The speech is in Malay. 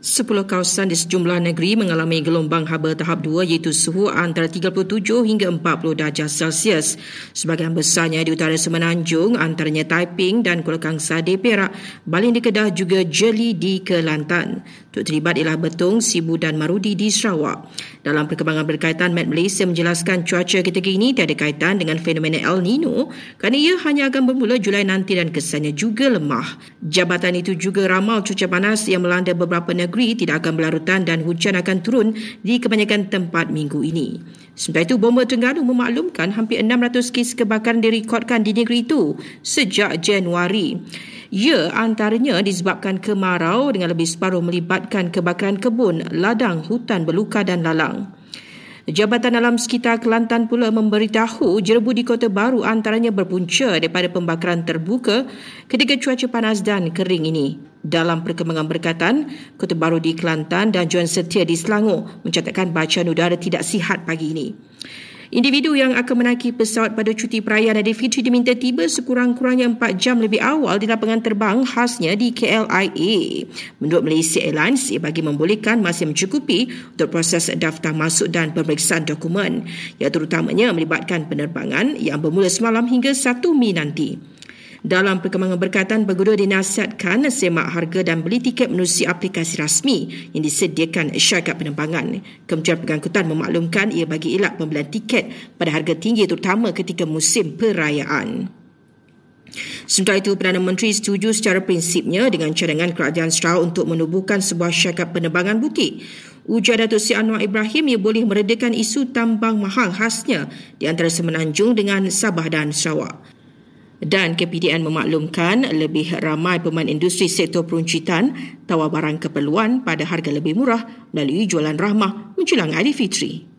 Sepuluh kawasan di sejumlah negeri mengalami gelombang haba tahap 2 iaitu suhu antara 37 hingga 40 darjah Celsius. Sebagian besarnya di utara Semenanjung, antaranya Taiping dan Kuala Kangsar di Perak, Baling di Kedah juga Jeli di Kelantan. Untuk terlibat ialah Betong, Sibu dan Marudi di Sarawak. Dalam perkembangan berkaitan, Met Malaysia menjelaskan cuaca ketika ini tiada kaitan dengan fenomena El Nino kerana ia hanya akan bermula Julai nanti dan kesannya juga lemah. Jabatan itu juga ramal cuaca panas yang melanda beberapa negeri tidak akan berlarutan dan hujan akan turun di kebanyakan tempat minggu ini. Sementara itu, Bomba Terengganu memaklumkan hampir 600 kes kebakaran direkodkan di negeri itu sejak Januari. Ia antaranya disebabkan kemarau dengan lebih separuh melibatkan kebakaran kebun, ladang, hutan beluka dan lalang. Jabatan Alam Sekitar Kelantan pula memberitahu jerebu di Kota Baru antaranya berpunca daripada pembakaran terbuka ketika cuaca panas dan kering ini. Dalam perkembangan berkatan, Kota Baru di Kelantan dan John Setia di Selangor mencatatkan bacaan udara tidak sihat pagi ini. Individu yang akan menaiki pesawat pada cuti perayaan Aidilfitri diminta tiba sekurang-kurangnya 4 jam lebih awal di lapangan terbang khasnya di KLIA. Menurut Malaysia Airlines, ia bagi membolehkan masih mencukupi untuk proses daftar masuk dan pemeriksaan dokumen yang terutamanya melibatkan penerbangan yang bermula semalam hingga 1 Mei nanti. Dalam perkembangan berkaitan, pengguna dinasihatkan semak harga dan beli tiket menerusi aplikasi rasmi yang disediakan syarikat penerbangan. Kementerian Pengangkutan memaklumkan ia bagi elak pembelian tiket pada harga tinggi terutama ketika musim perayaan. Sementara itu, Perdana Menteri setuju secara prinsipnya dengan cadangan kerajaan Sarawak untuk menubuhkan sebuah syarikat penerbangan butik. Ujar Datuk Seri Anwar Ibrahim ia boleh meredakan isu tambang mahal khasnya di antara Semenanjung dengan Sabah dan Sarawak dan KPDN memaklumkan lebih ramai pemain industri sektor peruncitan tawar barang keperluan pada harga lebih murah melalui jualan rahmah menjelang Aidilfitri.